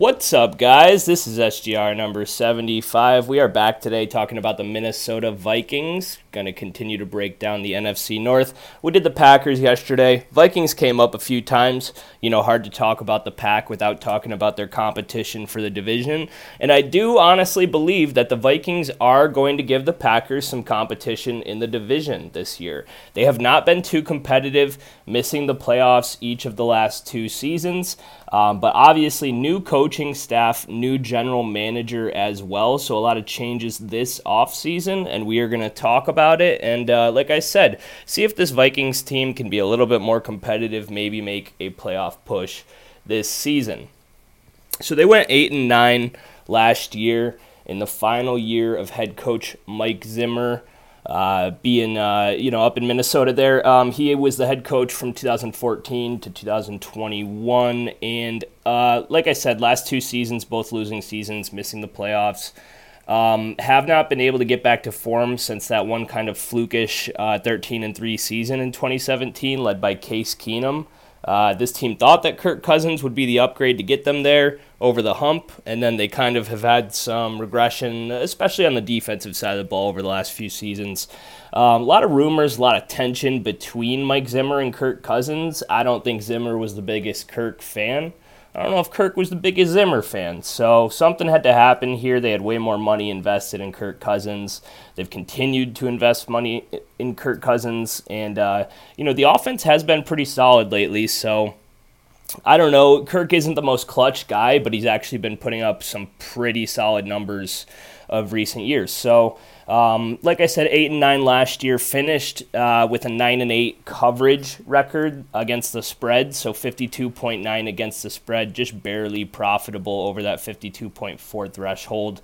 What's up, guys? This is SGR number 75. We are back today talking about the Minnesota Vikings. Going to continue to break down the NFC North. We did the Packers yesterday. Vikings came up a few times. You know, hard to talk about the Pack without talking about their competition for the division. And I do honestly believe that the Vikings are going to give the Packers some competition in the division this year. They have not been too competitive, missing the playoffs each of the last two seasons. Um, but obviously, new coaching staff, new general manager as well. So, a lot of changes this offseason, and we are going to talk about it. And uh, like I said, see if this Vikings team can be a little bit more competitive, maybe make a playoff push this season. So, they went 8 and 9 last year in the final year of head coach Mike Zimmer uh, being uh, you know up in Minnesota there. Um, he was the head coach from 2014 to 2021, and uh, like I said, last two seasons, both losing seasons, missing the playoffs. Um, have not been able to get back to form since that one kind of flukish uh, 13 and 3 season in 2017, led by Case Keenum. Uh, this team thought that Kirk Cousins would be the upgrade to get them there over the hump, and then they kind of have had some regression, especially on the defensive side of the ball over the last few seasons. Um, a lot of rumors, a lot of tension between Mike Zimmer and Kirk Cousins. I don't think Zimmer was the biggest Kirk fan. I don't know if Kirk was the biggest Zimmer fan. So something had to happen here. They had way more money invested in Kirk Cousins. They've continued to invest money in Kirk Cousins. And, uh, you know, the offense has been pretty solid lately. So I don't know. Kirk isn't the most clutch guy, but he's actually been putting up some pretty solid numbers of recent years. So, um, like I said, eight and nine last year, finished uh, with a nine and eight coverage record against the spread. So fifty two point nine against the spread, just barely profitable over that fifty two point four threshold.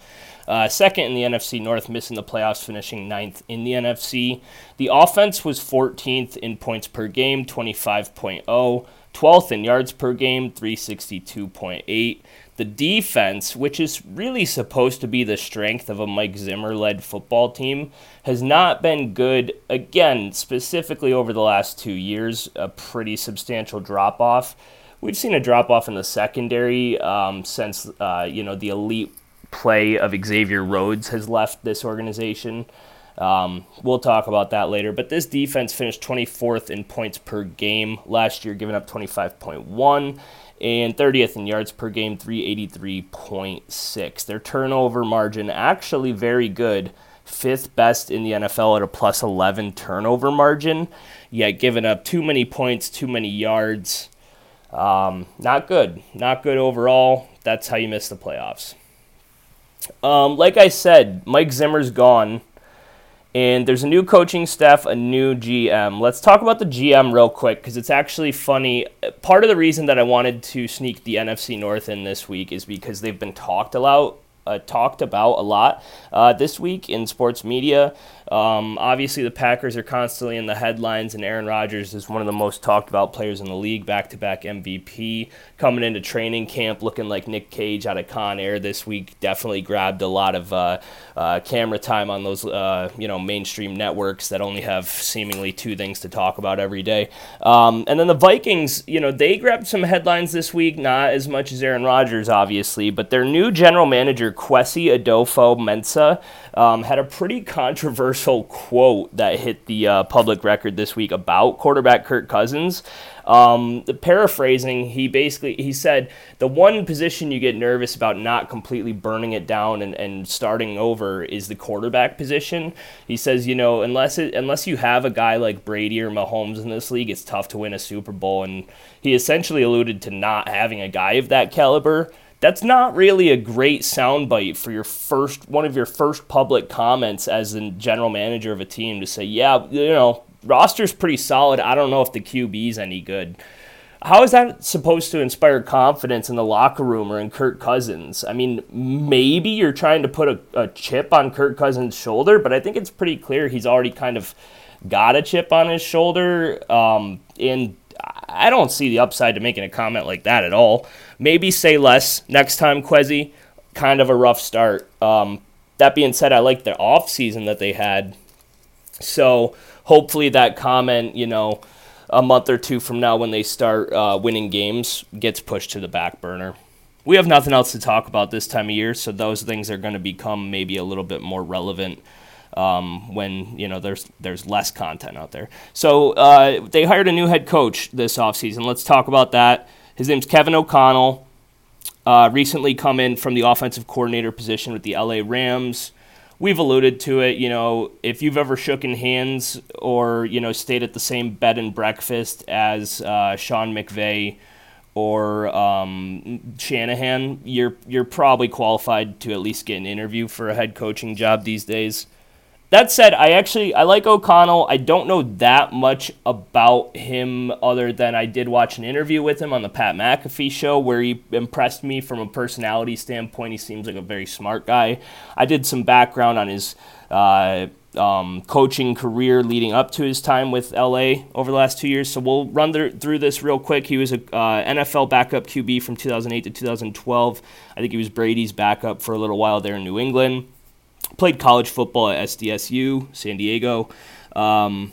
Uh, second in the NFC North, missing the playoffs, finishing ninth in the NFC. The offense was 14th in points per game, 25.0. 12th in yards per game, 362.8. The defense, which is really supposed to be the strength of a Mike Zimmer led football team, has not been good, again, specifically over the last two years, a pretty substantial drop off. We've seen a drop off in the secondary um, since uh, you know the elite play of Xavier Rhodes has left this organization. Um, we'll talk about that later. But this defense finished 24th in points per game last year, giving up 25.1 and 30th in yards per game, 383.6. Their turnover margin actually very good, fifth best in the NFL at a plus 11 turnover margin, yet giving up too many points, too many yards. Um, not good. Not good overall. That's how you miss the playoffs. Um, like I said, Mike Zimmer's gone. And there's a new coaching staff, a new GM. Let's talk about the GM real quick because it's actually funny. Part of the reason that I wanted to sneak the NFC North in this week is because they've been talked about, uh, talked about a lot uh, this week in sports media. Um, obviously, the Packers are constantly in the headlines, and Aaron Rodgers is one of the most talked about players in the league, back to back MVP. Coming into training camp looking like Nick Cage out of Con Air this week, definitely grabbed a lot of uh, uh, camera time on those uh, you know mainstream networks that only have seemingly two things to talk about every day. Um, and then the Vikings, you know, they grabbed some headlines this week, not as much as Aaron Rodgers, obviously, but their new general manager, Kwesi Adofo-Mensah, um, had a pretty controversial quote that hit the uh, public record this week about quarterback Kirk Cousins. Um, the paraphrasing, he basically he said the one position you get nervous about not completely burning it down and, and starting over is the quarterback position. He says, you know, unless it unless you have a guy like Brady or Mahomes in this league, it's tough to win a Super Bowl. And he essentially alluded to not having a guy of that caliber that's not really a great soundbite for your first one of your first public comments as the general manager of a team to say, yeah, you know, roster's pretty solid. I don't know if the QB's any good. How is that supposed to inspire confidence in the locker room or in Kirk Cousins? I mean, maybe you're trying to put a, a chip on Kirk Cousins' shoulder, but I think it's pretty clear he's already kind of got a chip on his shoulder. Um, and I don't see the upside to making a comment like that at all. Maybe say less next time, Kwesi. Kind of a rough start. Um, that being said, I like the off season that they had. So hopefully that comment, you know, a month or two from now when they start uh, winning games, gets pushed to the back burner. we have nothing else to talk about this time of year, so those things are going to become maybe a little bit more relevant um, when you know there's there's less content out there. So uh, they hired a new head coach this offseason. Let's talk about that. His name's Kevin O'Connell. Uh, recently come in from the offensive coordinator position with the LA Rams. We've alluded to it. You know, if you've ever shooken hands or you know stayed at the same bed and breakfast as uh, Sean McVay or um, Shanahan, you're you're probably qualified to at least get an interview for a head coaching job these days. That said, I actually I like O'Connell. I don't know that much about him other than I did watch an interview with him on the Pat McAfee show where he impressed me from a personality standpoint. He seems like a very smart guy. I did some background on his uh, um, coaching career leading up to his time with LA over the last two years. So we'll run through this real quick. He was a uh, NFL backup QB from 2008 to 2012. I think he was Brady's backup for a little while there in New England played college football at SDSU, San Diego. Um,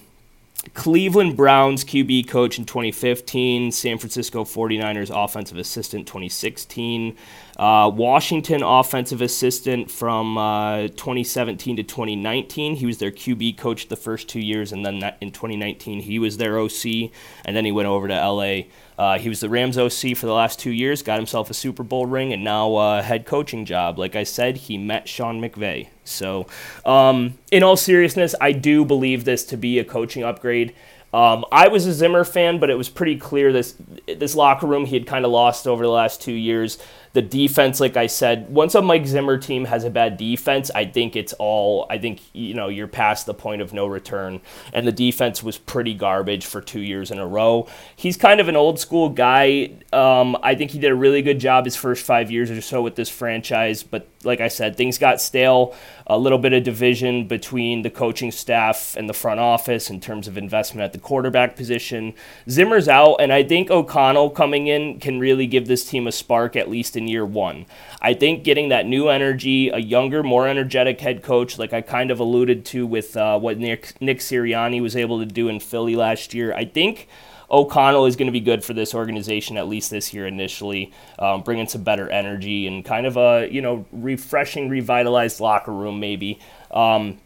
Cleveland Browns QB coach in 2015, San Francisco 49ers offensive assistant 2016, uh, Washington offensive assistant from uh, 2017 to 2019. He was their QB coach the first two years, and then in 2019 he was their OC, and then he went over to LA. Uh, he was the Rams OC for the last two years, got himself a Super Bowl ring, and now a head coaching job. Like I said, he met Sean McVay. So, um, in all seriousness, I do believe this to be a coaching upgrade. Um, I was a Zimmer fan, but it was pretty clear this this locker room he had kind of lost over the last two years the defense, like I said, once a Mike Zimmer team has a bad defense, I think it's all, I think, you know, you're past the point of no return. And the defense was pretty garbage for two years in a row. He's kind of an old school guy. Um, I think he did a really good job his first five years or so with this franchise. But like I said, things got stale. A little bit of division between the coaching staff and the front office in terms of investment at the quarterback position. Zimmer's out, and I think O'Connell coming in can really give this team a spark, at least in in year one. I think getting that new energy, a younger, more energetic head coach, like I kind of alluded to with uh, what Nick, Nick Sirianni was able to do in Philly last year, I think. O'Connell is going to be good for this organization at least this year initially, um, bringing some better energy and kind of a you know refreshing, revitalized locker room maybe. Um,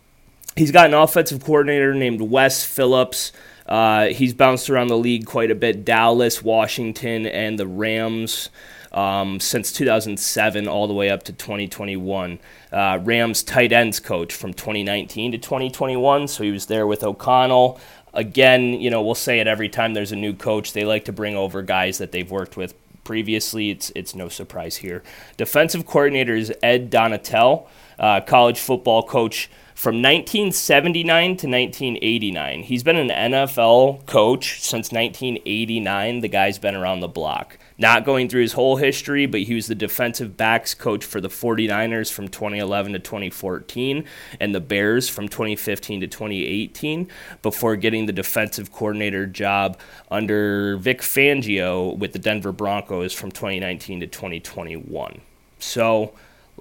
he's got an offensive coordinator named Wes Phillips. Uh, he's bounced around the league quite a bit: Dallas, Washington, and the Rams um, since 2007 all the way up to 2021. Uh, Rams tight ends coach from 2019 to 2021, so he was there with O'Connell. Again, you know, we'll say it every time there's a new coach. They like to bring over guys that they've worked with previously. It's it's no surprise here. Defensive coordinator is Ed Donatell, uh, college football coach from 1979 to 1989. He's been an NFL coach since 1989. The guy's been around the block. Not going through his whole history, but he was the defensive backs coach for the 49ers from 2011 to 2014 and the Bears from 2015 to 2018 before getting the defensive coordinator job under Vic Fangio with the Denver Broncos from 2019 to 2021. So,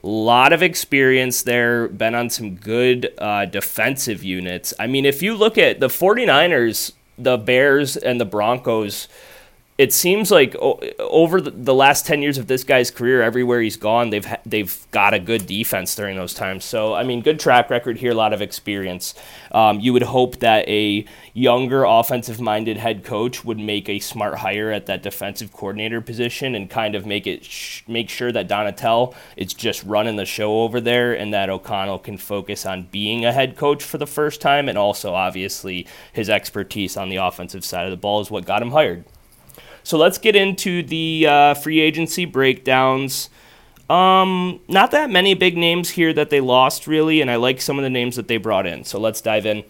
a lot of experience there, been on some good uh, defensive units. I mean, if you look at the 49ers, the Bears, and the Broncos, it seems like over the last 10 years of this guy's career everywhere he's gone they've they've got a good defense during those times. So i mean good track record here a lot of experience. Um, you would hope that a younger offensive minded head coach would make a smart hire at that defensive coordinator position and kind of make it sh- make sure that Donatell is just running the show over there and that O'Connell can focus on being a head coach for the first time and also obviously his expertise on the offensive side of the ball is what got him hired so let's get into the uh, free agency breakdowns. Um, not that many big names here that they lost, really, and I like some of the names that they brought in. So let's dive in.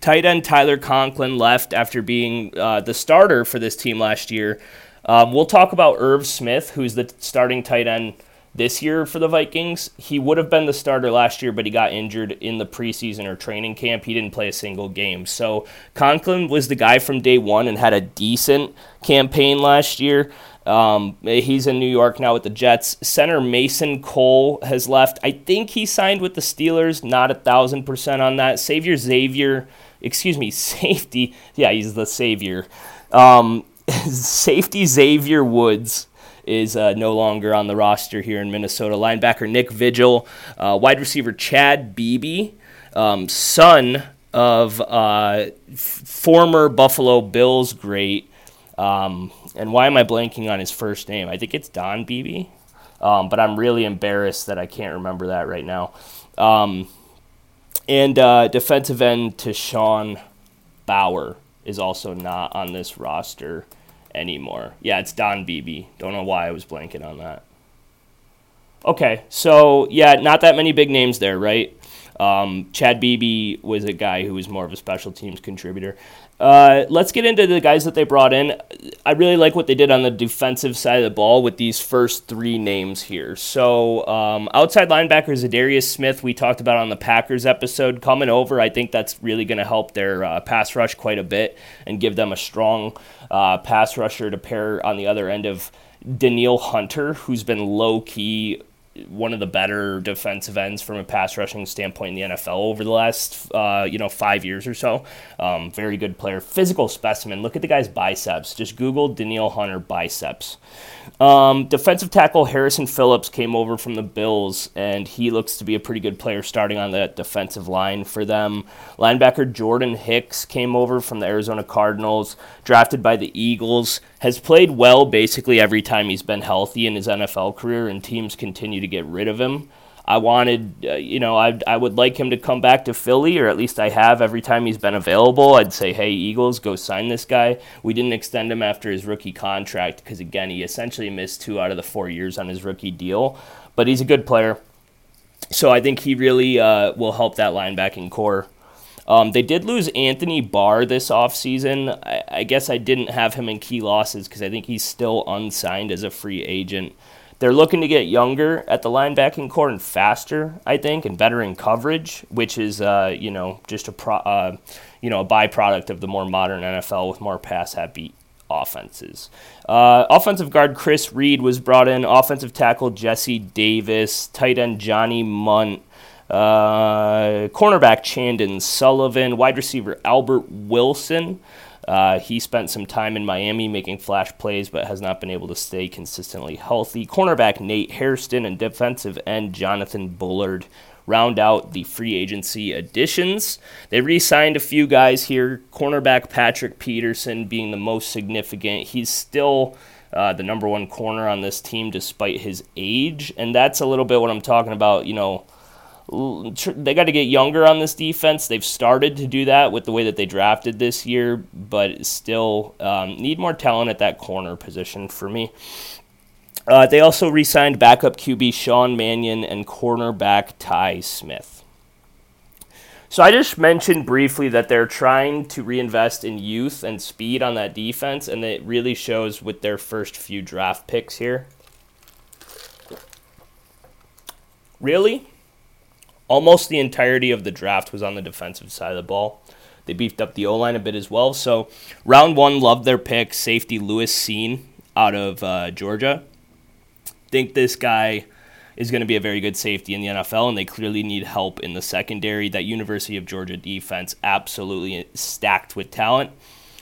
Tight end Tyler Conklin left after being uh, the starter for this team last year. Um, we'll talk about Irv Smith, who's the starting tight end this year for the Vikings. He would have been the starter last year, but he got injured in the preseason or training camp. He didn't play a single game. So Conklin was the guy from day one and had a decent campaign last year. Um, he's in New York now with the Jets. Center Mason Cole has left. I think he signed with the Steelers. Not a thousand percent on that. Savior Xavier, excuse me, safety. Yeah, he's the savior. Um, safety Xavier Woods is uh, no longer on the roster here in Minnesota. Linebacker Nick Vigil, uh, wide receiver Chad Beebe, um, son of uh, f- former Buffalo Bills great. Um, and why am I blanking on his first name? I think it's Don Beebe, um, but I'm really embarrassed that I can't remember that right now. Um, and uh, defensive end to Sean Bauer is also not on this roster anymore. Yeah, it's Don Beebe. Don't know why I was blanking on that. Okay, so yeah, not that many big names there, right? Um, Chad Beebe was a guy who was more of a special teams contributor. Uh, let's get into the guys that they brought in. I really like what they did on the defensive side of the ball with these first three names here. So, um, outside linebacker Za'Darius Smith, we talked about on the Packers episode, coming over. I think that's really going to help their uh, pass rush quite a bit and give them a strong uh, pass rusher to pair on the other end of Danielle Hunter, who's been low key one of the better defensive ends from a pass rushing standpoint in the NFL over the last uh, you know five years or so. Um, very good player, physical specimen. Look at the guy's biceps. Just Google Danielle Hunter biceps. Um, defensive tackle Harrison Phillips came over from the Bills, and he looks to be a pretty good player starting on that defensive line for them. Linebacker Jordan Hicks came over from the Arizona Cardinals, drafted by the Eagles, has played well basically every time he's been healthy in his NFL career, and teams continue to get rid of him. I wanted, uh, you know, I I would like him to come back to Philly, or at least I have every time he's been available. I'd say, hey, Eagles, go sign this guy. We didn't extend him after his rookie contract because, again, he essentially missed two out of the four years on his rookie deal. But he's a good player, so I think he really uh, will help that linebacking corps. Um, they did lose Anthony Barr this offseason. I, I guess I didn't have him in key losses because I think he's still unsigned as a free agent. They're looking to get younger at the linebacking corps and faster, I think, and better in coverage, which is uh, you know just a pro, uh, you know a byproduct of the more modern NFL with more pass happy offenses. Uh, offensive guard Chris Reed was brought in. Offensive tackle Jesse Davis. Tight end Johnny Mundt. Uh, cornerback Chandon Sullivan. Wide receiver Albert Wilson. Uh, he spent some time in Miami making flash plays, but has not been able to stay consistently healthy. Cornerback Nate Hairston and defensive end Jonathan Bullard round out the free agency additions. They re signed a few guys here, cornerback Patrick Peterson being the most significant. He's still. Uh, the number one corner on this team despite his age. And that's a little bit what I'm talking about. You know, they got to get younger on this defense. They've started to do that with the way that they drafted this year, but still um, need more talent at that corner position for me. Uh, they also re signed backup QB Sean Mannion and cornerback Ty Smith. So I just mentioned briefly that they're trying to reinvest in youth and speed on that defense, and it really shows with their first few draft picks here. Really? Almost the entirety of the draft was on the defensive side of the ball. They beefed up the O line a bit as well. So round one, loved their pick. Safety Lewis Cine out of uh, Georgia. Think this guy is going to be a very good safety in the NFL, and they clearly need help in the secondary. That University of Georgia defense absolutely stacked with talent.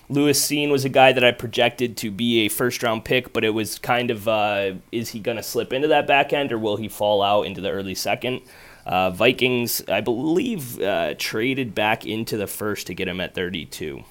Lewis Cine was a guy that I projected to be a first round pick, but it was kind of uh, is he going to slip into that back end or will he fall out into the early second? Uh, Vikings, I believe, uh, traded back into the first to get him at 32.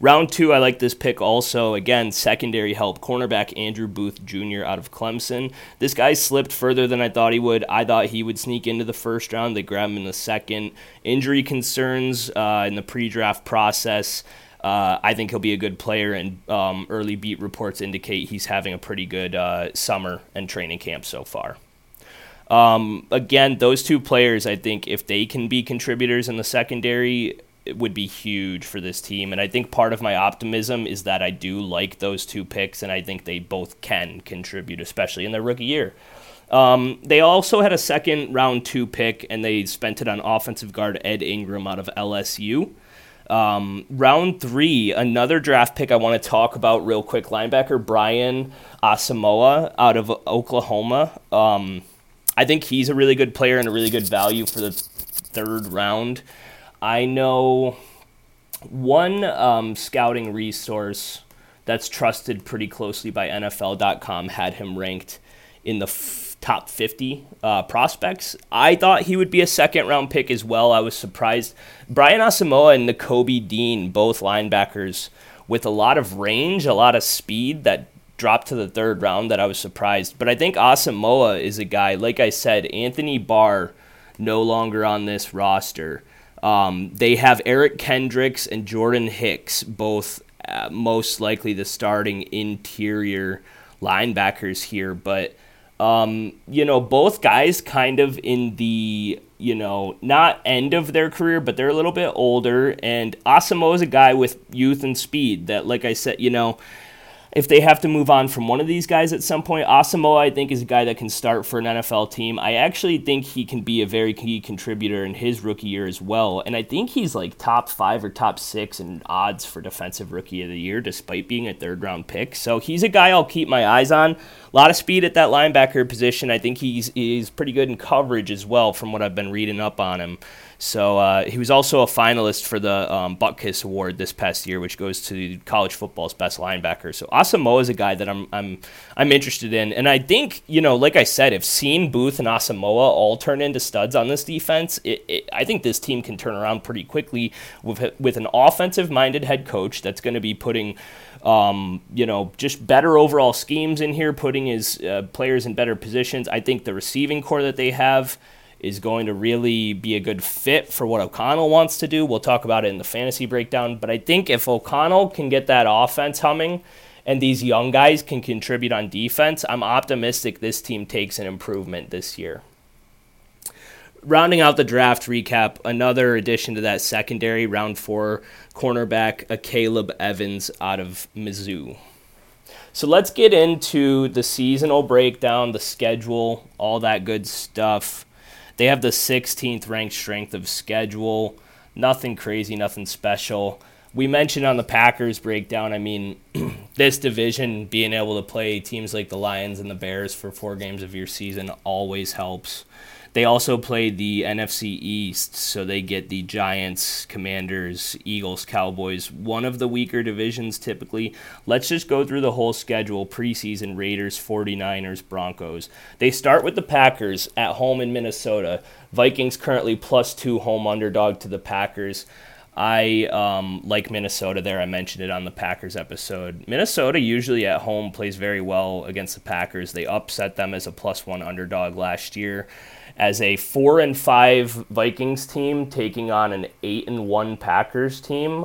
Round two, I like this pick also. Again, secondary help. Cornerback Andrew Booth Jr. out of Clemson. This guy slipped further than I thought he would. I thought he would sneak into the first round. They grab him in the second. Injury concerns uh, in the pre draft process. Uh, I think he'll be a good player, and um, early beat reports indicate he's having a pretty good uh, summer and training camp so far. Um, again, those two players, I think, if they can be contributors in the secondary, it would be huge for this team. And I think part of my optimism is that I do like those two picks, and I think they both can contribute, especially in their rookie year. Um, they also had a second round two pick, and they spent it on offensive guard Ed Ingram out of LSU. Um, round three, another draft pick I want to talk about real quick linebacker Brian Asamoah out of Oklahoma. Um, I think he's a really good player and a really good value for the third round. I know one um, scouting resource that's trusted pretty closely by NFL.com had him ranked in the f- top 50 uh, prospects. I thought he would be a second round pick as well. I was surprised. Brian Asamoah and Nakobe Dean, both linebackers with a lot of range, a lot of speed that dropped to the third round that I was surprised. But I think Asamoah is a guy, like I said, Anthony Barr no longer on this roster. Um, they have Eric Kendricks and Jordan Hicks, both uh, most likely the starting interior linebackers here. But, um, you know, both guys kind of in the, you know, not end of their career, but they're a little bit older. And Asamoah is a guy with youth and speed that, like I said, you know, if they have to move on from one of these guys at some point, Asamoah, I think, is a guy that can start for an NFL team. I actually think he can be a very key contributor in his rookie year as well. And I think he's like top five or top six in odds for Defensive Rookie of the Year, despite being a third round pick. So he's a guy I'll keep my eyes on. A lot of speed at that linebacker position. I think he's, he's pretty good in coverage as well, from what I've been reading up on him. So uh, he was also a finalist for the um, Butkus Award this past year, which goes to college football's best linebacker. So Asamoah is a guy that I'm I'm I'm interested in, and I think you know, like I said, if Cine Booth and Asamoah all turn into studs on this defense, it, it, I think this team can turn around pretty quickly with with an offensive minded head coach that's going to be putting. Um, you know, just better overall schemes in here, putting his uh, players in better positions. I think the receiving corps that they have is going to really be a good fit for what O'Connell wants to do. We'll talk about it in the fantasy breakdown. But I think if O'Connell can get that offense humming and these young guys can contribute on defense, I'm optimistic this team takes an improvement this year. Rounding out the draft recap, another addition to that secondary round four cornerback, Akayleb Evans out of Mizzou. So let's get into the seasonal breakdown, the schedule, all that good stuff. They have the 16th ranked strength of schedule. Nothing crazy, nothing special. We mentioned on the Packers breakdown, I mean, this division, being able to play teams like the Lions and the Bears for four games of your season always helps. They also play the NFC East, so they get the Giants, Commanders, Eagles, Cowboys, one of the weaker divisions typically. Let's just go through the whole schedule preseason Raiders, 49ers, Broncos. They start with the Packers at home in Minnesota. Vikings currently plus two home underdog to the Packers. I um, like Minnesota there. I mentioned it on the Packers episode. Minnesota usually at home plays very well against the Packers. They upset them as a plus one underdog last year as a four and five Vikings team taking on an eight and one Packers team,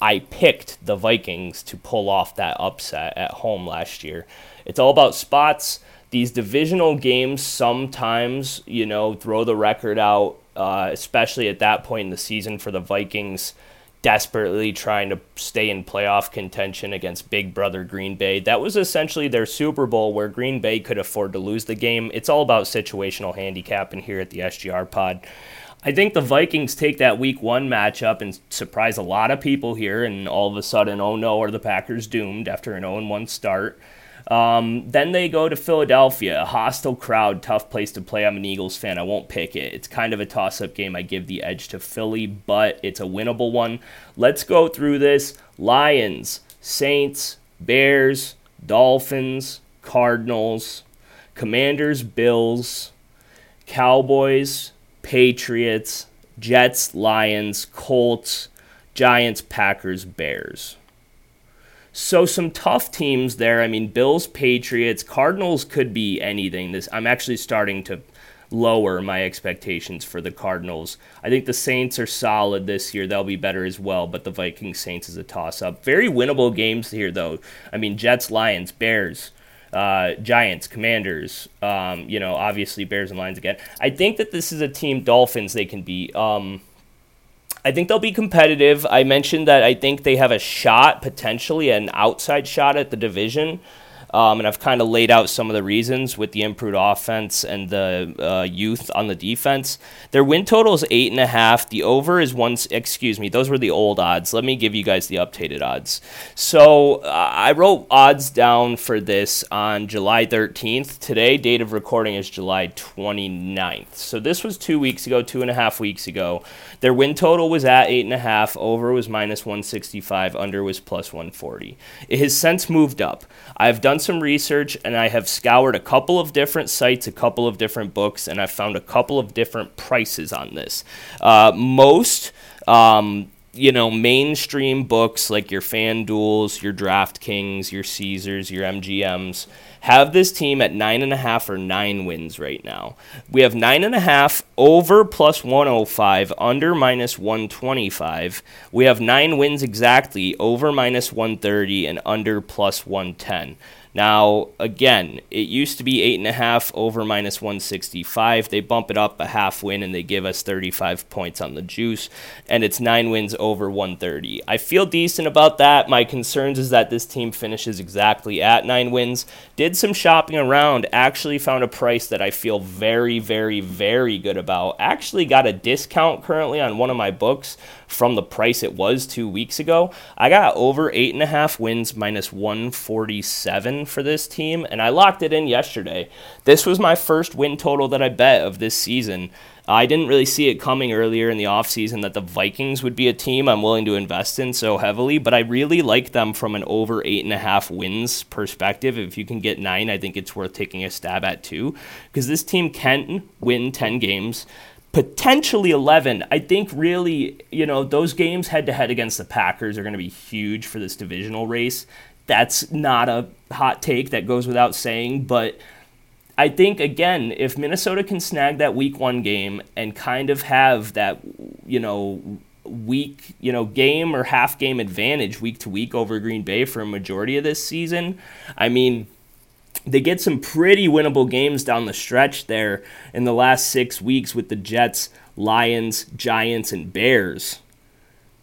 I picked the Vikings to pull off that upset at home last year. It's all about spots. These divisional games sometimes, you know, throw the record out, uh, especially at that point in the season for the Vikings desperately trying to stay in playoff contention against Big Brother Green Bay. That was essentially their Super Bowl where Green Bay could afford to lose the game. It's all about situational handicapping here at the SGR pod. I think the Vikings take that week one matchup and surprise a lot of people here, and all of a sudden, oh no, are the Packers doomed after an 0 1 start? Um, then they go to Philadelphia, a hostile crowd, tough place to play. I'm an Eagles fan. I won't pick it. It's kind of a toss up game. I give the edge to Philly, but it's a winnable one. Let's go through this Lions, Saints, Bears, Dolphins, Cardinals, Commanders, Bills, Cowboys, Patriots, Jets, Lions, Colts, Giants, Packers, Bears. So some tough teams there. I mean, Bills, Patriots, Cardinals could be anything. This I'm actually starting to lower my expectations for the Cardinals. I think the Saints are solid this year. They'll be better as well, but the Vikings Saints is a toss up. Very winnable games here though. I mean, Jets, Lions, Bears, uh, Giants, Commanders, um, you know, obviously Bears and Lions again. I think that this is a team Dolphins they can beat. Um, I think they'll be competitive. I mentioned that I think they have a shot, potentially an outside shot at the division. Um, and I've kind of laid out some of the reasons with the improved offense and the uh, youth on the defense. Their win total is eight and a half. The over is one. Excuse me, those were the old odds. Let me give you guys the updated odds. So uh, I wrote odds down for this on July 13th. Today, date of recording is July 29th. So this was two weeks ago, two and a half weeks ago. Their win total was at eight and a half. Over was minus 165. Under was plus 140. It has since moved up. I've done some research and I have scoured a couple of different sites, a couple of different books, and I've found a couple of different prices on this. Uh, most. Um, you know, mainstream books like your FanDuels, your DraftKings, your Caesars, your MGMs have this team at nine and a half or nine wins right now. We have nine and a half over plus 105, under minus 125. We have nine wins exactly, over minus 130, and under plus 110. Now, again, it used to be eight and a half over minus 165. They bump it up a half win and they give us 35 points on the juice, and it's nine wins over 130. I feel decent about that. My concerns is that this team finishes exactly at nine wins. Did some shopping around, actually found a price that I feel very, very, very good about. Actually got a discount currently on one of my books from the price it was two weeks ago. I got over eight and a half wins minus 147 for this team, and I locked it in yesterday. This was my first win total that I bet of this season. I didn't really see it coming earlier in the offseason that the Vikings would be a team I'm willing to invest in so heavily, but I really like them from an over eight and a half wins perspective. If you can get nine, I think it's worth taking a stab at too, because this team can win 10 games potentially 11. I think really, you know, those games head to head against the Packers are going to be huge for this divisional race. That's not a hot take that goes without saying, but I think again, if Minnesota can snag that week 1 game and kind of have that, you know, week, you know, game or half game advantage week to week over Green Bay for a majority of this season, I mean, they get some pretty winnable games down the stretch there in the last six weeks with the Jets, Lions, Giants, and Bears.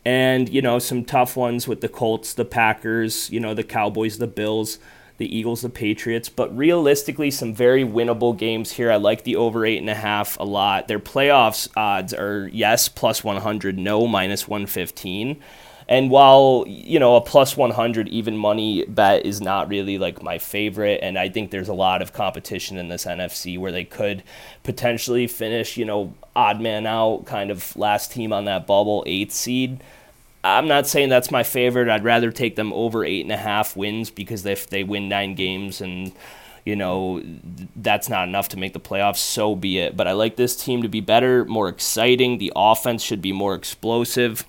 And, you know, some tough ones with the Colts, the Packers, you know, the Cowboys, the Bills, the Eagles, the Patriots. But realistically, some very winnable games here. I like the over eight and a half a lot. Their playoffs odds are yes, plus 100, no, minus 115. And while, you know, a plus 100 even money bet is not really like my favorite, and I think there's a lot of competition in this NFC where they could potentially finish, you know, odd man out, kind of last team on that bubble, eighth seed. I'm not saying that's my favorite. I'd rather take them over eight and a half wins because if they win nine games and you know, that's not enough to make the playoffs, so be it. But I like this team to be better, more exciting. The offense should be more explosive.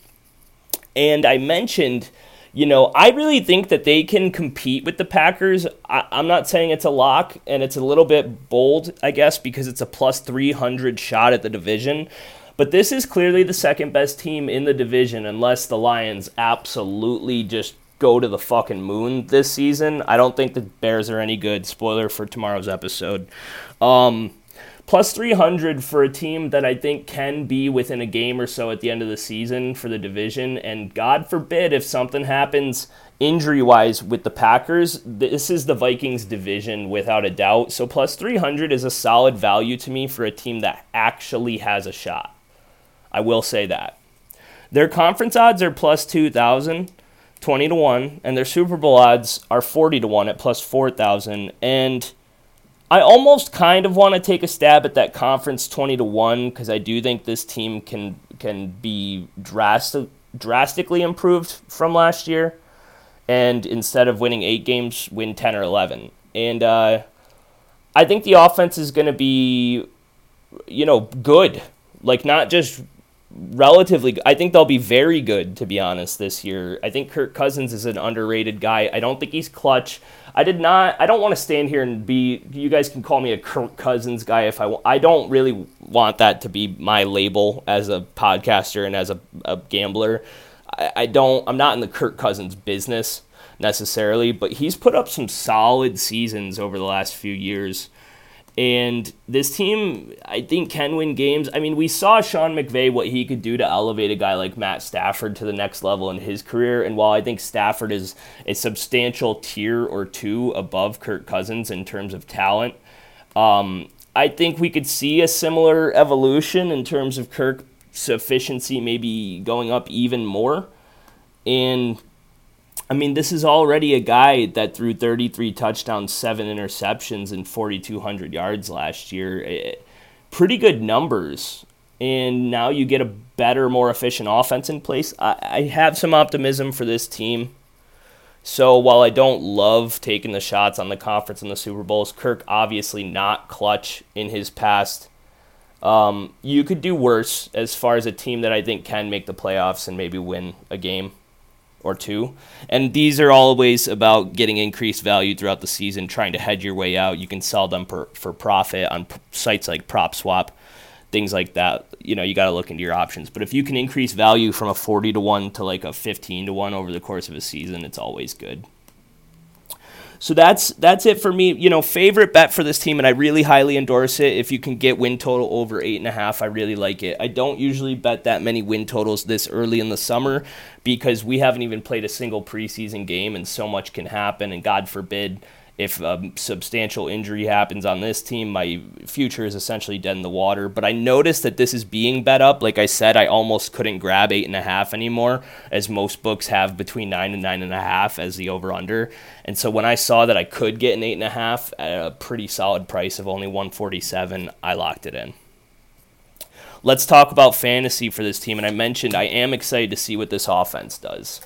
And I mentioned, you know, I really think that they can compete with the Packers. I, am not saying it's a lock, and it's a little bit bold, I guess, because it's a plus 300 shot at the division. But this is clearly the second best team in the division, unless the Lions absolutely just go to the fucking moon this season. I don't think the Bears are any good. Spoiler for tomorrow's episode. Um, plus 300 for a team that I think can be within a game or so at the end of the season for the division. And God forbid if something happens injury wise with the Packers, this is the Vikings division without a doubt. So plus 300 is a solid value to me for a team that actually has a shot. I will say that. Their conference odds are plus 2,000. 20 to 1 and their Super Bowl odds are 40 to 1 at plus 4,000 and I almost kind of want to take a stab at that conference 20 to 1 because I do think this team can can be drastic, drastically improved from last year and instead of winning 8 games win 10 or 11. And uh, I think the offense is going to be you know good. Like not just relatively I think they'll be very good to be honest this year. I think Kirk Cousins is an underrated guy. I don't think he's clutch. I did not I don't want to stand here and be you guys can call me a Kirk Cousins guy if I want. I don't really want that to be my label as a podcaster and as a, a gambler. I, I don't I'm not in the Kirk Cousins business necessarily, but he's put up some solid seasons over the last few years And this team, I think, can win games. I mean, we saw Sean McVay what he could do to elevate a guy like Matt Stafford to the next level in his career. And while I think Stafford is a substantial tier or two above Kirk Cousins in terms of talent, um, I think we could see a similar evolution in terms of Kirk's efficiency, maybe going up even more. And I mean, this is already a guy that threw 33 touchdowns, seven interceptions, and 4,200 yards last year. It, pretty good numbers. And now you get a better, more efficient offense in place. I, I have some optimism for this team. So while I don't love taking the shots on the conference and the Super Bowls, Kirk obviously not clutch in his past. Um, you could do worse as far as a team that I think can make the playoffs and maybe win a game or two. And these are always about getting increased value throughout the season, trying to hedge your way out. You can sell them for, for profit on p- sites like PropSwap, things like that. You know, you got to look into your options. But if you can increase value from a 40 to 1 to like a 15 to 1 over the course of a season, it's always good. So that's that's it for me. You know, favorite bet for this team, and I really highly endorse it. If you can get win total over eight and a half, I really like it. I don't usually bet that many win totals this early in the summer because we haven't even played a single preseason game, and so much can happen. And God forbid if a substantial injury happens on this team, my future is essentially dead in the water. But I noticed that this is being bet up. Like I said, I almost couldn't grab eight and a half anymore, as most books have between nine and nine and a half as the over under. And so when I saw that I could get an eight and a half at a pretty solid price of only 147, I locked it in. Let's talk about fantasy for this team. And I mentioned I am excited to see what this offense does.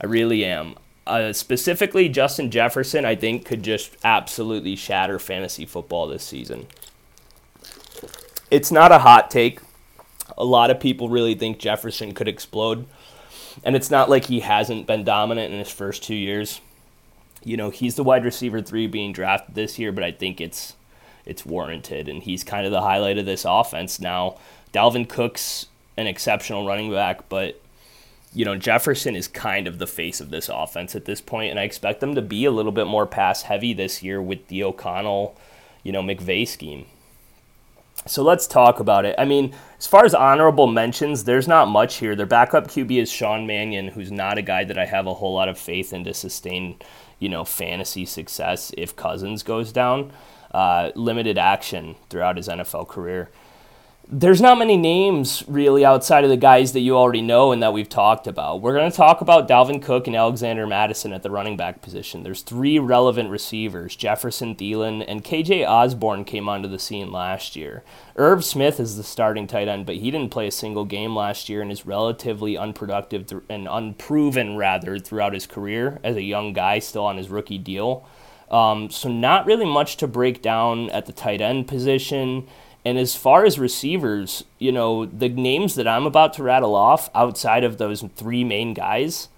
I really am uh, specifically Justin Jefferson, I think could just absolutely shatter fantasy football this season. It's not a hot take. A lot of people really think Jefferson could explode. And it's not like he hasn't been dominant in his first two years. You know, he's the wide receiver three being drafted this year, but I think it's it's warranted, and he's kind of the highlight of this offense now. Dalvin Cook's an exceptional running back, but you know, Jefferson is kind of the face of this offense at this point, and I expect them to be a little bit more pass heavy this year with the O'Connell, you know, McVay scheme. So let's talk about it. I mean, as far as honorable mentions, there's not much here. Their backup QB is Sean Mannion, who's not a guy that I have a whole lot of faith in to sustain, you know, fantasy success if Cousins goes down. Uh, limited action throughout his NFL career there's not many names really outside of the guys that you already know and that we've talked about. We're going to talk about Dalvin Cook and Alexander Mattison at the running back position. There's three relevant receivers Jefferson, Thielen, and KJ Osborn came onto the scene last year. Irv Smith is the starting tight end, but he didn't play a single game last year and is relatively unproductive th- and unproven, rather, throughout his career as a young guy still on his rookie deal. Um, so, not really much to break down at the tight end position. And as far as receivers, you know, the names that I'm about to rattle off outside of those three main guys,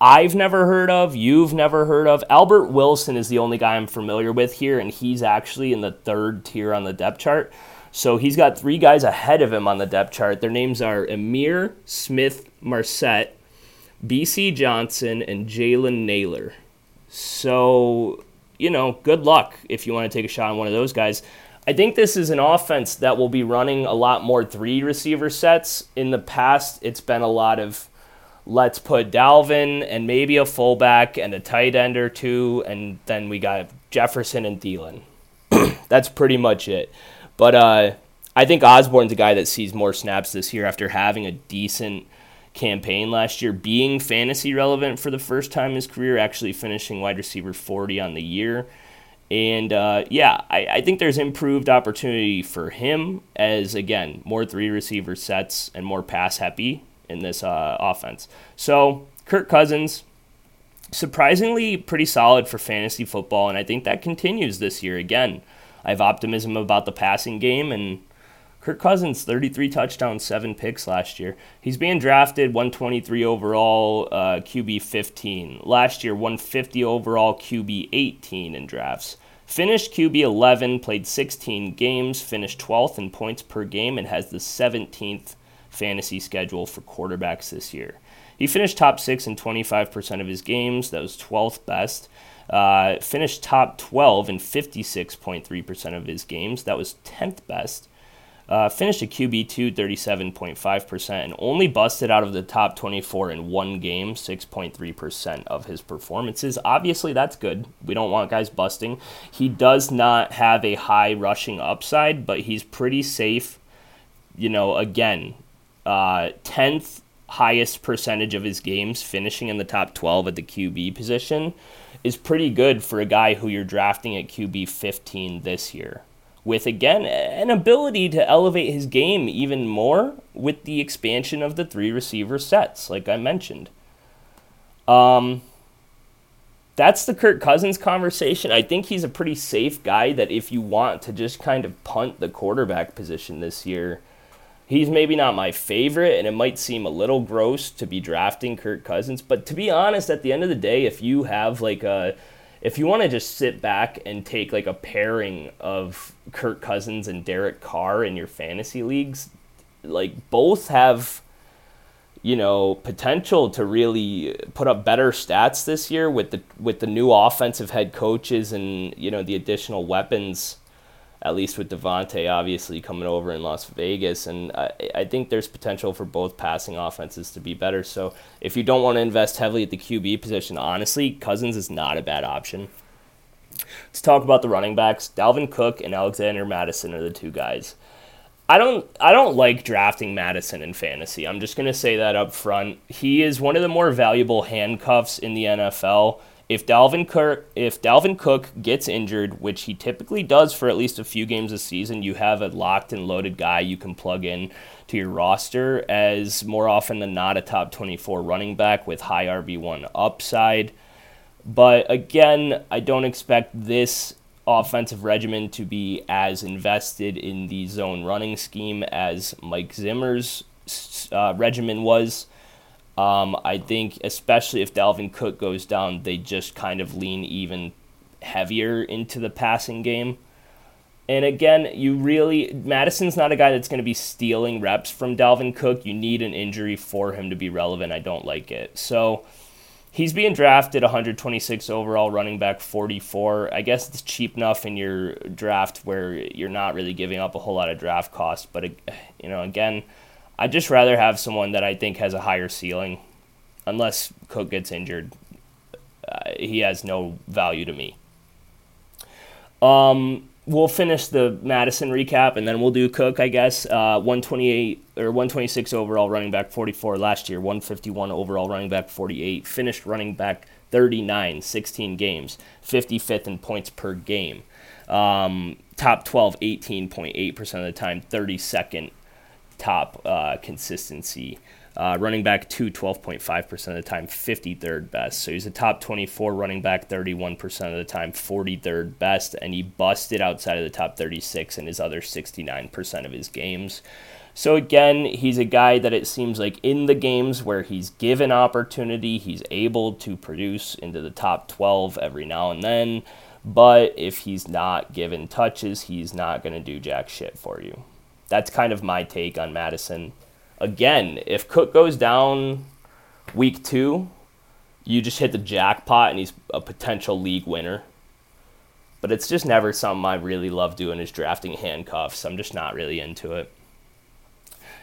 I've never heard of, you've never heard of. Albert Wilson is the only guy I'm familiar with here, and he's actually in the third tier on the depth chart. So he's got three guys ahead of him on the depth chart. Their names are Ihmir Smith Marset, Bisi Johnson, and Jalen Nailor. So, you know, good luck if you want to take a shot on one of those guys. I think this is an offense that will be running a lot more three receiver sets. In the past, it's been a lot of let's put Dalvin and maybe a fullback and a tight end or two, and then we got Jefferson and Thielen. That's pretty much it. But uh, I think Osborn's a guy that sees more snaps this year after having a decent campaign last year, being fantasy relevant for the first time in his career, actually finishing wide receiver 40 on the year. And uh, yeah, I, I, think there's improved opportunity for him as, again, more three receiver sets and more pass happy in this uh, offense. So, Kirk Cousins, surprisingly pretty solid for fantasy football, and I think that continues this year again. I have optimism about the passing game, and Kirk Cousins, 33 touchdowns, 7 picks last year. He's being drafted 123 overall, uh, QB 15. Last year, 150 overall, QB 18 in drafts. Finished QB 11, played 16 games, finished 12th in points per game, and has the 17th fantasy schedule for quarterbacks this year. He finished top six in 25% of his games. That was 12th best. Uh, finished top 12 in 56.3% of his games. That was 10th best. Uh, finished a QB2 37.5% and only busted out of the top 24 in one game, 6.3% of his performances. Obviously, that's good. We don't want guys busting. He does not have a high rushing upside, but he's pretty safe. You know, again, uh, 10th highest percentage of his games finishing in the top 12 at the QB position is pretty good for a guy who you're drafting at QB 15 this year with again an ability to elevate his game even more with the expansion of the three receiver sets, like I mentioned. Um, that's the Kirk Cousins conversation. I think he's a pretty safe guy that if you want to just kind of punt the quarterback position this year, he's maybe not my favorite, and it might seem a little gross to be drafting Kirk Cousins. But to be honest, at the end of the day, if you have like a if you want to just sit back and take like a pairing of Kirk Cousins and Derek Carr in your fantasy leagues, like both have you know potential to really put up better stats this year with the with the new offensive head coaches and you know the additional weapons at least with Davante obviously coming over in Las Vegas. And I, I think there's potential for both passing offenses to be better. So if you don't want to invest heavily at the QB position, honestly, Cousins is not a bad option. Let's talk about the running backs. Dalvin Cook and Alexander Mattison are the two guys. I don't I don't like drafting Mattison in fantasy. I'm just going to say that up front. He is one of the more valuable handcuffs in the NFL if Dalvin Cook if Dalvin Cook gets injured, which he typically does for at least a few games a season, you have a locked and loaded guy you can plug in to your roster as more often than not a top 24 running back with high RB1 upside. But again, I don't expect this offensive regimen to be as invested in the zone running scheme as Mike Zimmer's uh, regimen was. Um, I think, especially if Dalvin Cook goes down, they just kind of lean even heavier into the passing game. And again, you really, Mattison's not a guy that's going to be stealing reps from Dalvin Cook. You need an injury for him to be relevant. I don't like it. So he's being drafted 126 overall, running back 44. I guess it's cheap enough in your draft where you're not really giving up a whole lot of draft costs. But, you know, again, I'd just rather have someone that I think has a higher ceiling. Unless Cook gets injured, uh, he has no value to me. Um, we'll finish the Mattison recap and then we'll do Cook, I guess. Uh, 128 or 126 overall running back 44 last year, 151 overall running back 48, finished running back 39, 16 games, 55th in points per game. Um, top 12, 18.8% of the time, 32nd top uh, consistency. Uh, running back two, 12.5% of the time, 53rd best. So he's a top 24 running back 31% of the time, 43rd best, and he busted outside of the top 36 in his other 69% of his games. So again, he's a guy that it seems like in the games where he's given opportunity, he's able to produce into the top 12 every now and then. But if he's not given touches, he's not going to do jack shit for you. That's kind of my take on Mattison. Again, if Cook goes down week two, you just hit the jackpot and he's a potential league winner. But it's just never something I really love doing is drafting handcuffs. I'm just not really into it.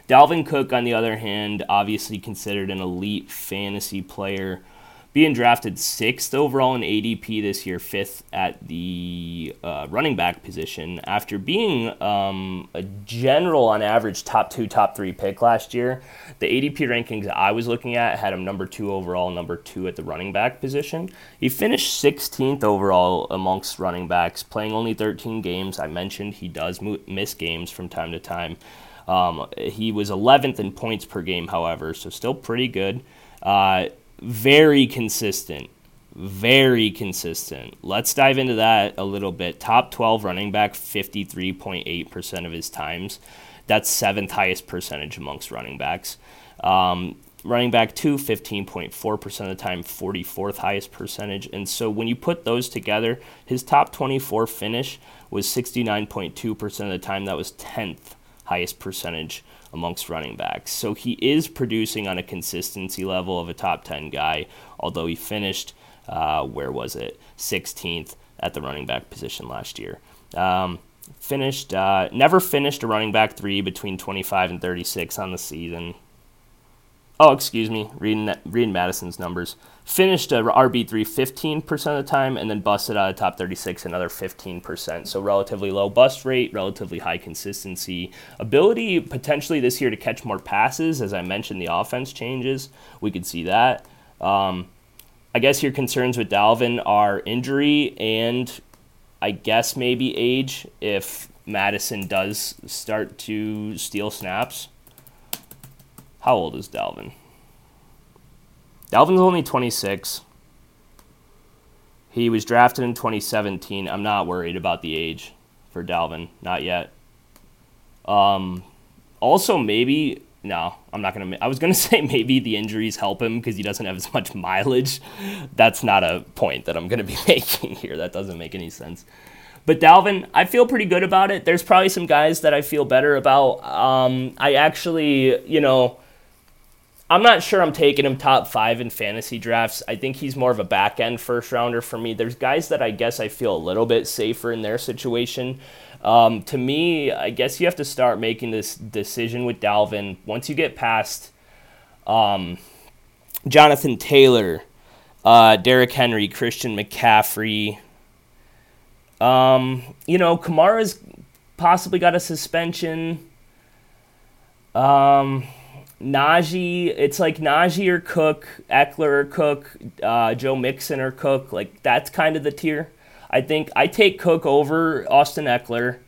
Dalvin Cook, on the other hand, obviously considered an elite fantasy player being drafted sixth overall in ADP this year, fifth at the uh, running back position, after being um, a general on average top two, top three pick last year. The ADP rankings I was looking at had him number two overall, number two at the running back position. He finished 16th overall amongst running backs, playing only 13 games. I mentioned he does miss games from time to time. Um, he was 11th in points per game, however, so still pretty good. Uh, very consistent. Very consistent. Let's dive into that a little bit. Top 12 running back, 53.8% of his times. That's seventh highest percentage amongst running backs. Um, running back two, 15.4% of the time, 44th highest percentage. And so when you put those together, his top 24 finish was 69.2% of the time. That was 10th highest percentage amongst running backs. So he is producing on a consistency level of a top 10 guy, although he finished, uh, where was it, 16th at the running back position last year. Um, finished, uh, never finished a running back three between 25 and 36 on the season. Oh, excuse me, reading, reading Mattison's numbers finished a RB3 15% of the time and then busted out of top 36 another 15%. So relatively low bust rate, relatively high consistency. Ability potentially this year to catch more passes. As I mentioned, the offense changes. We could see that. Um, I guess your concerns with Dalvin are injury and I guess maybe age if Madison does start to steal snaps. How old is Dalvin? Dalvin's only 26. He was drafted in 2017. I'm not worried about the age for Dalvin, not yet. Um, also, maybe no, I'm not gonna. I was gonna say maybe the injuries help him because he doesn't have as much mileage. That's not a point that I'm gonna be making here. That doesn't make any sense. But Dalvin, I feel pretty good about it. There's probably some guys that I feel better about. Um, I actually, you know, I'm not sure I'm taking him top five in fantasy drafts. I think he's more of a back end first rounder for me. There's guys that I guess I feel a little bit safer in their situation. Um, to me, I guess you have to start making this decision with Dalvin once you get past um, Jonathan Taylor, uh, Derrick Henry, Christian McCaffrey. Um, you know, Kamara's possibly got a suspension. Um, Najee, it's like Najee or Cook, Ekeler or Cook, uh, Joe Mixon or Cook. Like that's kind of the tier. I think I take Cook over Austin Ekeler.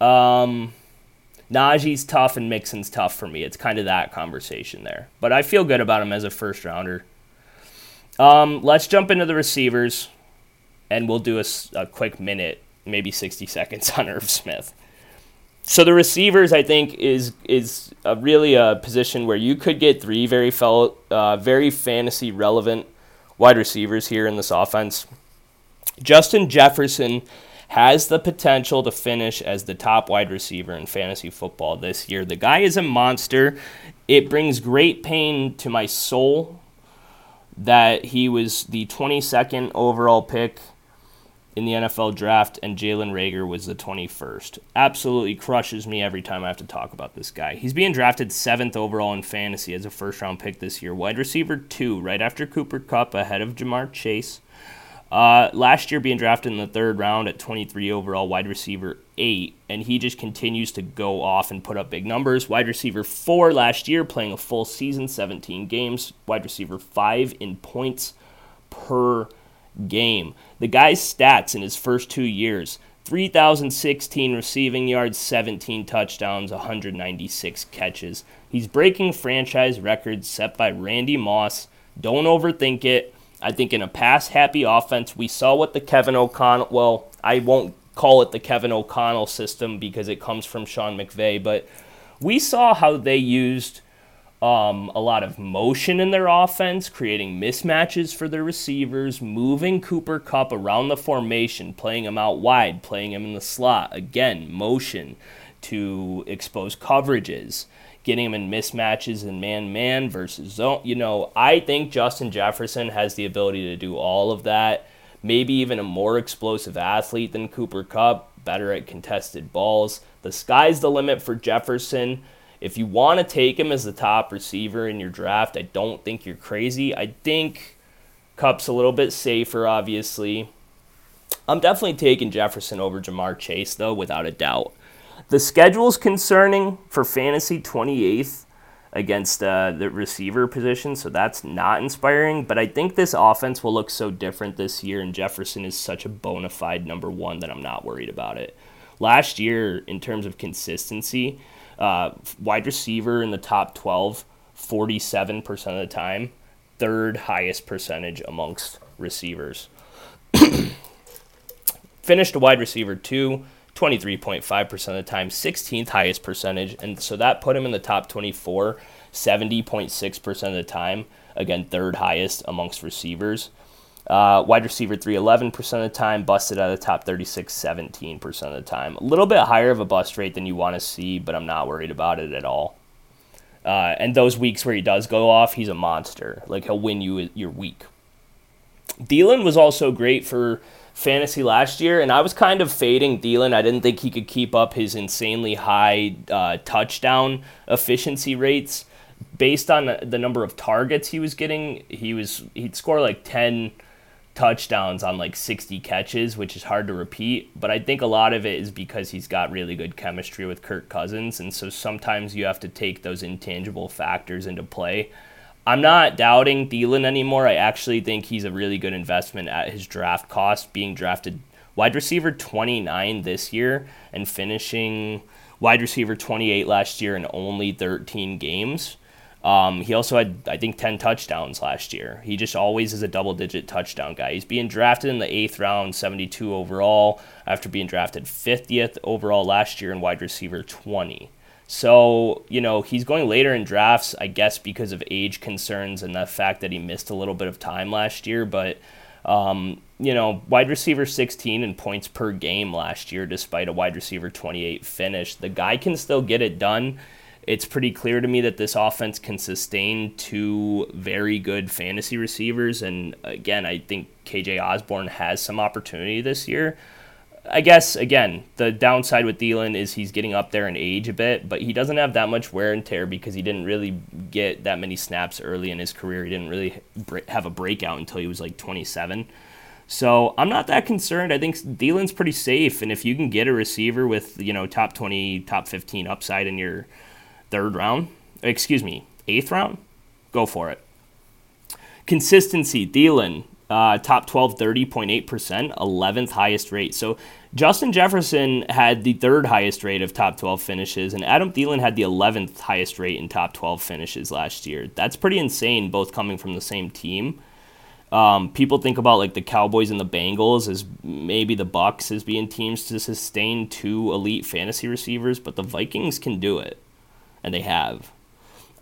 Um, Najee's tough and Mixon's tough for me. It's kind of that conversation there. But I feel good about him as a first rounder. Um, let's jump into the receivers, and we'll do a, a quick minute, maybe 60 seconds on Irv Smith so the receivers, I think, is is a really a position where you could get three very fellow, uh, very fantasy relevant wide receivers here in this offense. Justin Jefferson has the potential to finish as the top wide receiver in fantasy football this year. The guy is a monster. It brings great pain to my soul that he was the 22nd overall pick in the NFL draft, and Jalen Reagor was the 21st. Absolutely crushes me every time I have to talk about this guy. He's being drafted seventh overall in fantasy as a first round pick this year. Wide receiver two, right after Cooper Kupp, ahead of Ja'Marr Chase. Uh, last year, being drafted in the third round at 23 overall, wide receiver eight, and he just continues to go off and put up big numbers. Wide receiver four last year, playing a full season, 17 games. Wide receiver five in points per game. The guy's stats in his first two years 3,016 receiving yards, 17 touchdowns, 196 catches. He's breaking franchise records set by Randy Moss. Don't overthink it. I think in a pass happy offense, we saw what the Kevin O'Connell, well, I won't call it the Kevin O'Connell system because it comes from Sean McVay, but we saw how they used um, a lot of motion in their offense, creating mismatches for their receivers, moving Cooper Kupp around the formation, playing him out wide, playing him in the slot. Again, motion to expose coverages, getting him in mismatches and man man versus zone. You know, I think Justin Jefferson has the ability to do all of that. Maybe even a more explosive athlete than Cooper Kupp, better at contested balls. The sky's the limit for Jefferson. If you want to take him as the top receiver in your draft, I don't think you're crazy. I think Kupp's a little bit safer, obviously. I'm definitely taking Jefferson over Ja'Marr Chase, though, without a doubt. The schedule's concerning for fantasy 28th against uh, the receiver position, so that's not inspiring. But I think this offense will look so different this year, and Jefferson is such a bona fide number one that I'm not worried about it. Last year, in terms of consistency, uh, wide receiver in the top 12, 47% of the time, third highest percentage amongst receivers. Finished a wide receiver two, 23.5% of the time, 16th highest percentage. And so that put him in the top 24, 70.6% of the time. Again, third highest amongst receivers. Uh, wide receiver 3, 11% of the time, busted out of the top 36, 17% of the time. A little bit higher of a bust rate than you want to see, but I'm not worried about it at all. Uh, and those weeks where he does go off, he's a monster. Like he'll win you your week. Thielen was also great for fantasy last year, and I was kind of fading Thielen. I didn't think he could keep up his insanely high uh, touchdown efficiency rates based on the number of targets he was getting. He was he'd score like ten touchdowns on like 60 catches, which is hard to repeat. But I think a lot of it is because he's got really good chemistry with Kirk Cousins. And so sometimes you have to take those intangible factors into play. I'm not doubting Thielen anymore. I actually think he's a really good investment at his draft cost, being drafted wide receiver 29 this year and finishing wide receiver 28 last year in only 13 games. Um, he also had, I think, 10 touchdowns last year. He just always is a double digit touchdown guy. He's being drafted in the eighth round, 72 overall, after being drafted 50th overall last year in wide receiver 20. So, you know, he's going later in drafts, I guess, because of age concerns and the fact that he missed a little bit of time last year. But, um, you know, wide receiver 16 in points per game last year, despite a wide receiver 28 finish. The guy can still get it done it's pretty clear to me that this offense can sustain two very good fantasy receivers. And again, I think KJ Osborn has some opportunity this year. I guess, again, the downside with Thielen is he's getting up there in age a bit, but he doesn't have that much wear and tear because he didn't really get that many snaps early in his career. He didn't really have a breakout until he was like 27. So I'm not that concerned. I think Thielen's pretty safe, and if you can get a receiver with you know top 20, top 15 upside in your third round, excuse me, eighth round, go for it. Consistency, Thielen, uh, top 12, 30.8%, 11th highest rate. So Justin Jefferson had the third highest rate of top 12 finishes, and Adam Thielen had the 11th highest rate in top 12 finishes last year. That's pretty insane, both coming from the same team. Um, people think about like the Cowboys and the Bengals as maybe the Bucks as being teams to sustain two elite fantasy receivers, but the Vikings can do it and they have.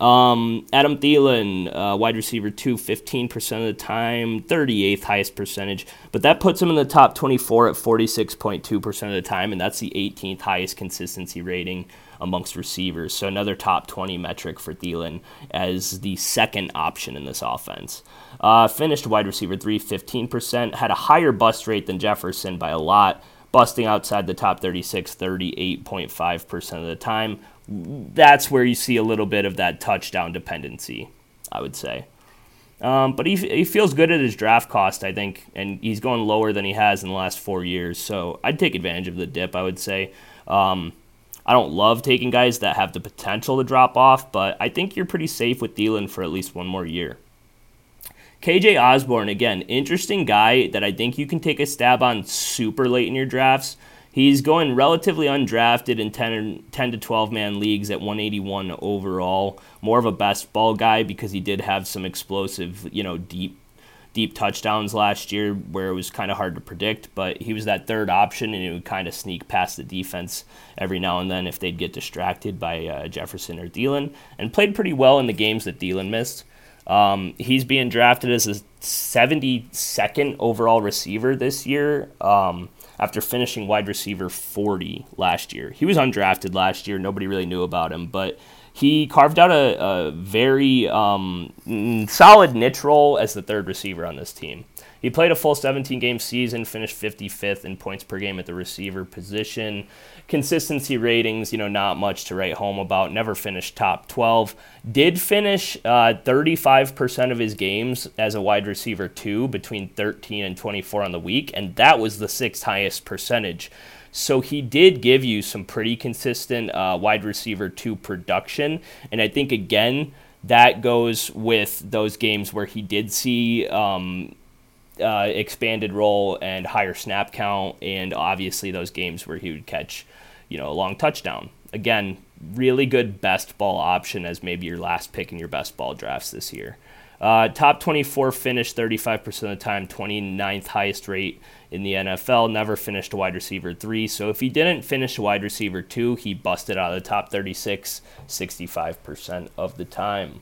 Um, Adam Thielen, uh, wide receiver two, 15% of the time, 38th highest percentage, but that puts him in the top 24 at 46.2% of the time, and that's the 18th highest consistency rating amongst receivers. So another top 20 metric for Thielen as the second option in this offense. Uh, finished wide receiver three, 15%, had a higher bust rate than Jefferson by a lot, busting outside the top 36, 38.5% of the time that's where you see a little bit of that touchdown dependency, I would say. Um, but he, he feels good at his draft cost, I think, and he's going lower than he has in the last four years. So I'd take advantage of the dip, I would say. Um, I don't love taking guys that have the potential to drop off, but I think you're pretty safe with Thielen for at least one more year. KJ Osborn, again, interesting guy that I think you can take a stab on super late in your drafts. He's going relatively undrafted in 10, 10 to 12 man leagues at 181 overall. More of a best ball guy because he did have some explosive, you know, deep deep touchdowns last year where it was kind of hard to predict, but he was that third option and he would kind of sneak past the defense every now and then if they'd get distracted by uh, Jefferson or Thielen, and played pretty well in the games that Thielen missed. Um, he's being drafted as a 72nd overall receiver this year. Um, after finishing wide receiver 40 last year. He was undrafted last year. Nobody really knew about him, but he carved out a, a very um, solid niche role as the third receiver on this team. He played a full 17 game season, finished 55th in points per game at the receiver position. Consistency ratings, you know, not much to write home about. Never finished top 12. Did finish uh, 35% of his games as a wide receiver, two, between 13 and 24 on the week, and that was the sixth highest percentage. So he did give you some pretty consistent uh, wide receiver two production. And I think, again, that goes with those games where he did see um, uh, expanded role and higher snap count, and obviously those games where he would catch, you know, a long touchdown. Again, really good best ball option as maybe your last pick in your best ball drafts this year. Uh, top 24 finish 35% of the time, 29th highest rate in the NFL. Never finished a wide receiver three. So if he didn't finish a wide receiver two, he busted out of the top 36 65% of the time.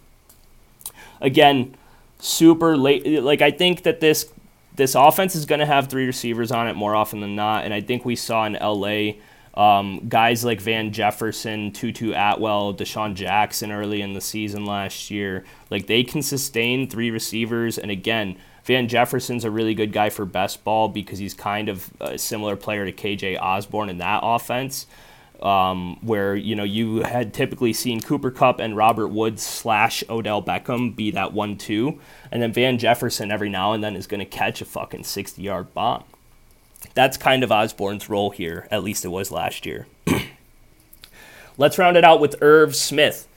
Again, super late. Like I think that this this offense is going to have three receivers on it more often than not, and I think we saw in LA um, guys like Van Jefferson, Tutu Atwell, DeSean Jackson early in the season last year, like they can sustain three receivers. And again, Van Jefferson's a really good guy for best ball because he's kind of a similar player to KJ Osborn in that offense. Um, where you know you had typically seen Cooper Kupp and Robert Woods slash Odell Beckham be that one-two, and then Van Jefferson every now and then is going to catch a fucking sixty-yard bomb that's kind of Osborn's role here, at least it was last year. Let's round it out with Irv Smith.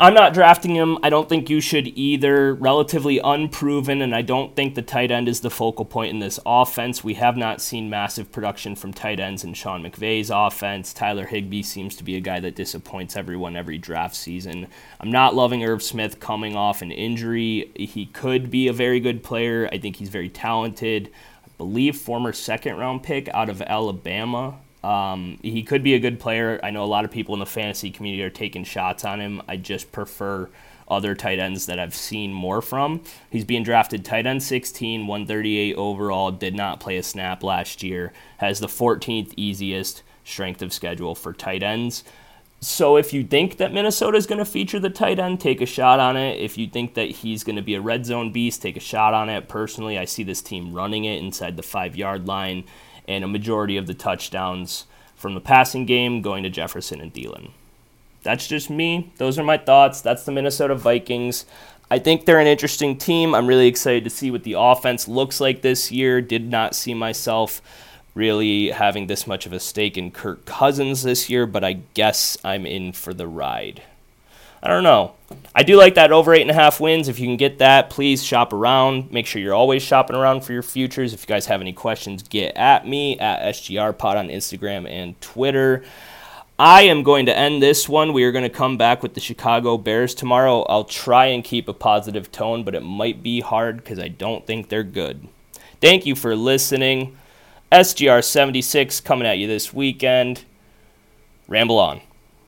I'm not drafting him. I don't think you should either. Relatively unproven, and I don't think the tight end is the focal point in this offense. We have not seen massive production from tight ends in Sean McVay's offense. Tyler Higbee seems to be a guy that disappoints everyone every draft season. I'm not loving Irv Smith coming off an injury. He could be a very good player. I think he's very talented I believe former second round pick out of Alabama. Um, he could be a good player. I know a lot of people in the fantasy community are taking shots on him. I just prefer other tight ends that I've seen more from. He's being drafted tight end 16, 138 overall, did not play a snap last year, has the 14th easiest strength of schedule for tight ends. So if you think that Minnesota is going to feature the tight end, take a shot on it. If you think that he's going to be a red zone beast, take a shot on it. Personally, I see this team running it inside the five yard line, and a majority of the touchdowns from the passing game going to Jefferson and Thielen. That's just me. Those are my thoughts. That's the Minnesota Vikings. I think they're an interesting team. I'm really excited to see what the offense looks like this year. Did not see myself really having this much of a stake in Kirk Cousins this year, but I guess I'm in for the ride. I don't know. I do like that over eight and a half wins. If you can get that, please shop around. Make sure you're always shopping around for your futures. If you guys have any questions, get at me at SGRPod on Instagram and Twitter. I am going to end this one. We are going to come back with the Chicago Bears tomorrow. I'll try and keep a positive tone, but it might be hard because I don't think they're good. Thank you for listening. SGR 76 coming at you this weekend. Ramble on.